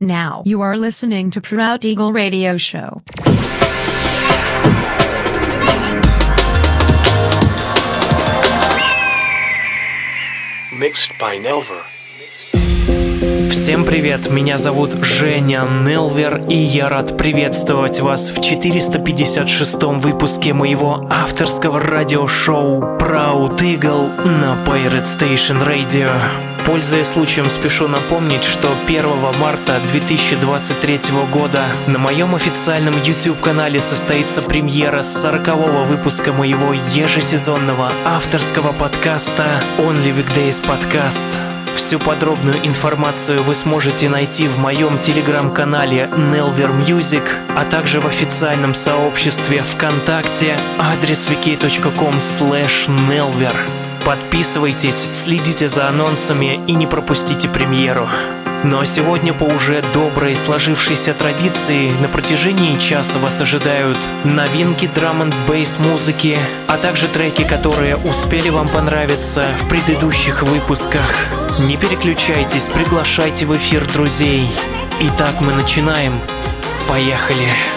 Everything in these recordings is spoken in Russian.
Now you are listening to Proud Eagle Radio Show. Mixed by Nelver. Всем привет, меня зовут Женя Нелвер, и я рад приветствовать вас в 456-м выпуске моего авторского радиошоу Proud Eagle на Pirate Station Radio. Пользуясь случаем, спешу напомнить, что 1 марта 2023 года на моем официальном YouTube-канале состоится премьера 40-го выпуска моего ежесезонного авторского подкаста Only Weekdays Podcast. Всю подробную информацию вы сможете найти в моем телеграм-канале Nelver Music, а также в официальном сообществе ВКонтакте адрес wiki.com slash nelver. Подписывайтесь, следите за анонсами и не пропустите премьеру. Ну а сегодня по уже доброй сложившейся традиции на протяжении часа вас ожидают новинки драм н бейс музыки, а также треки, которые успели вам понравиться в предыдущих выпусках. Не переключайтесь, приглашайте в эфир друзей. Итак, мы начинаем. Поехали! Pirate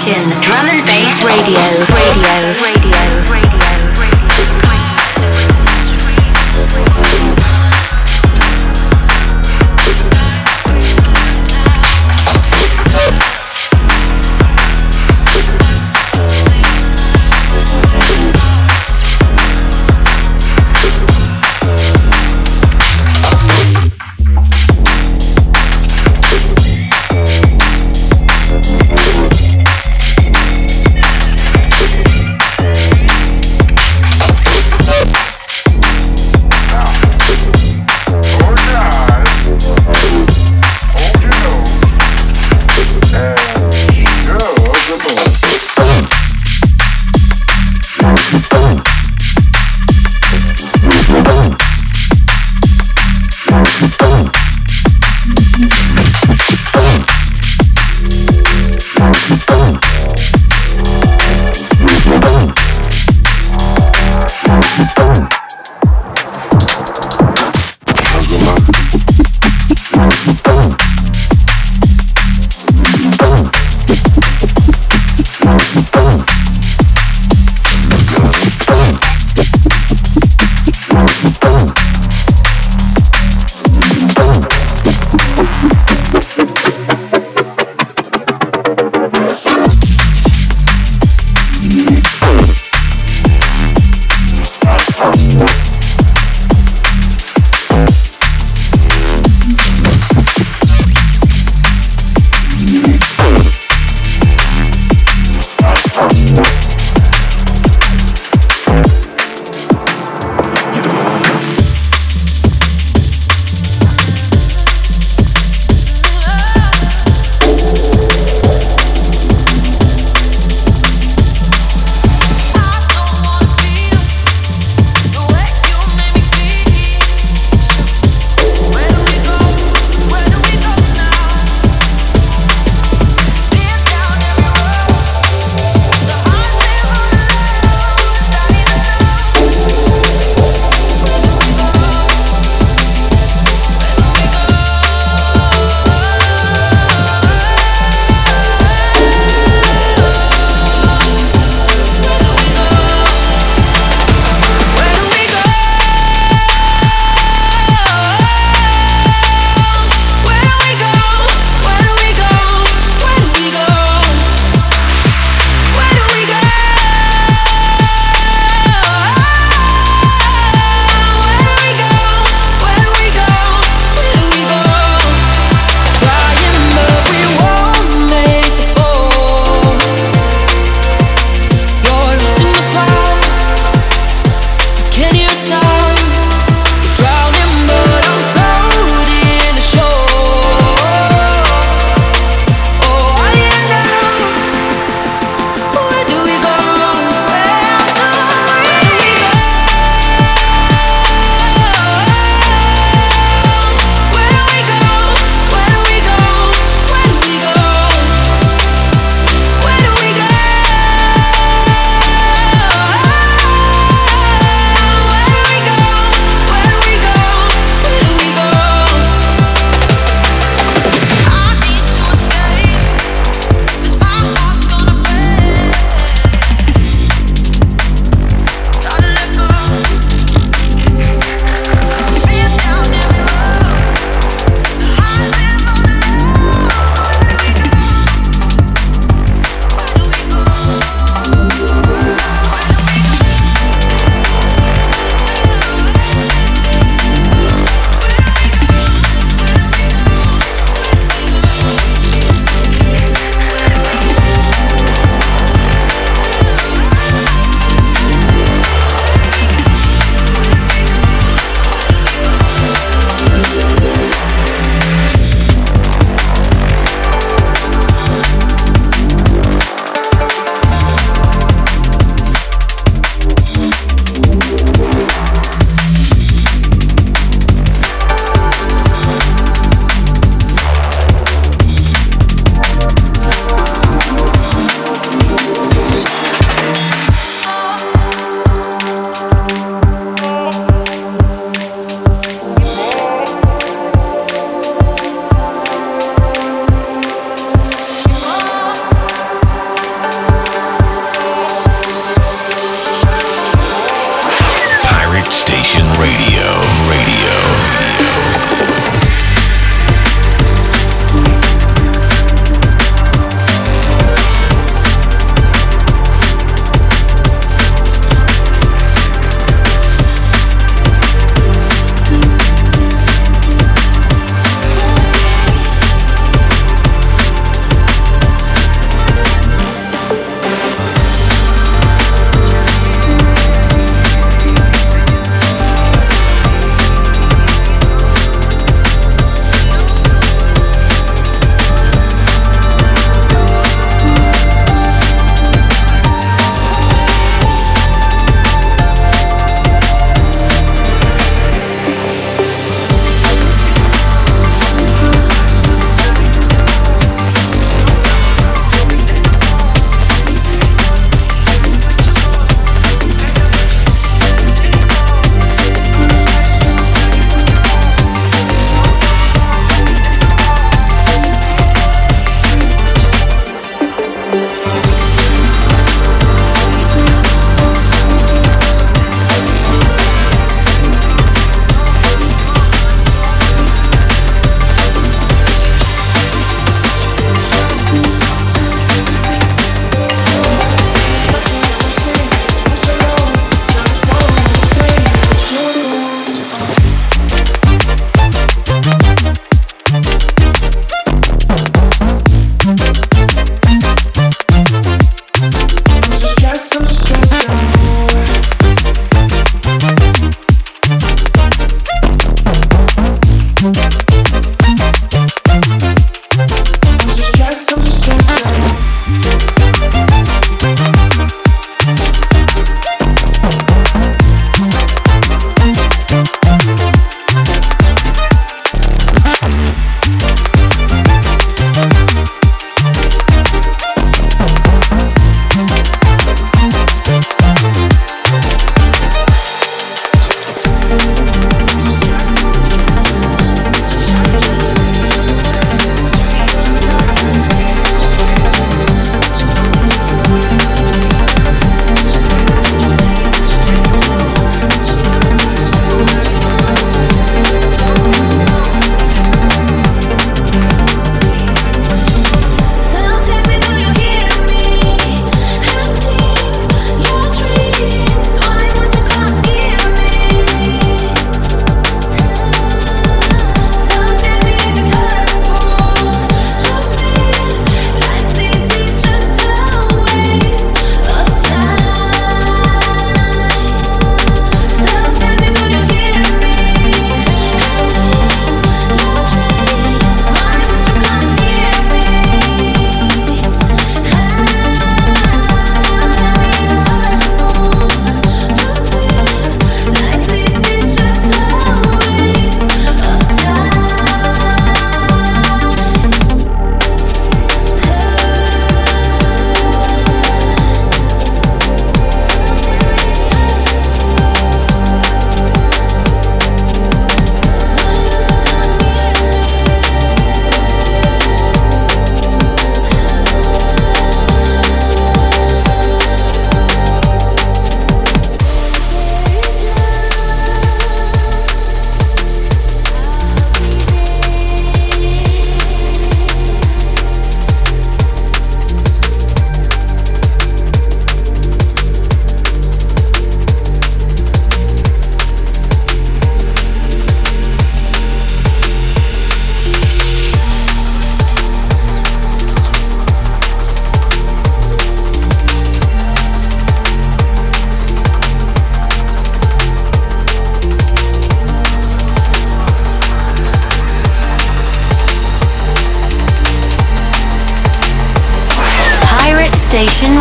Drum and bass radio. Radio.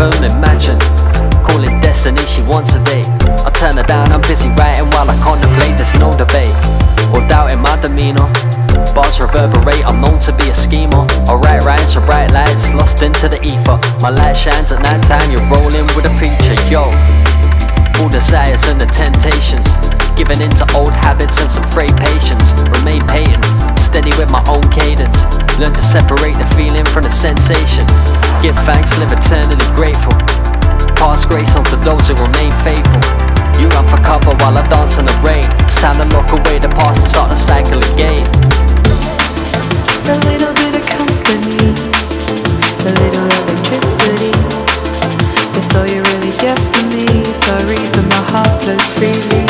Home, imagine. Calling destiny, she wants a date. I turn her down, I'm busy writing while I contemplate, there's no debate. Or doubt in my demeanor. Bars reverberate, I'm known to be a schemer. I write rhymes for bright lights, lost into the ether. My light shines at night time, you're rolling with a preacher, yo. All desires and the temptations. Giving into old habits and some frayed patience. Remain patient, steady with my own cadence. Learn to separate the feeling from the sensation. Give thanks, live eternally grateful. Pass grace on to those who remain faithful. You run for cover while I dance in the rain. It's time to lock away the past and start the cycle again. A little bit of company, a little electricity. That's all you really get from me. Sorry, but my heart flows freely.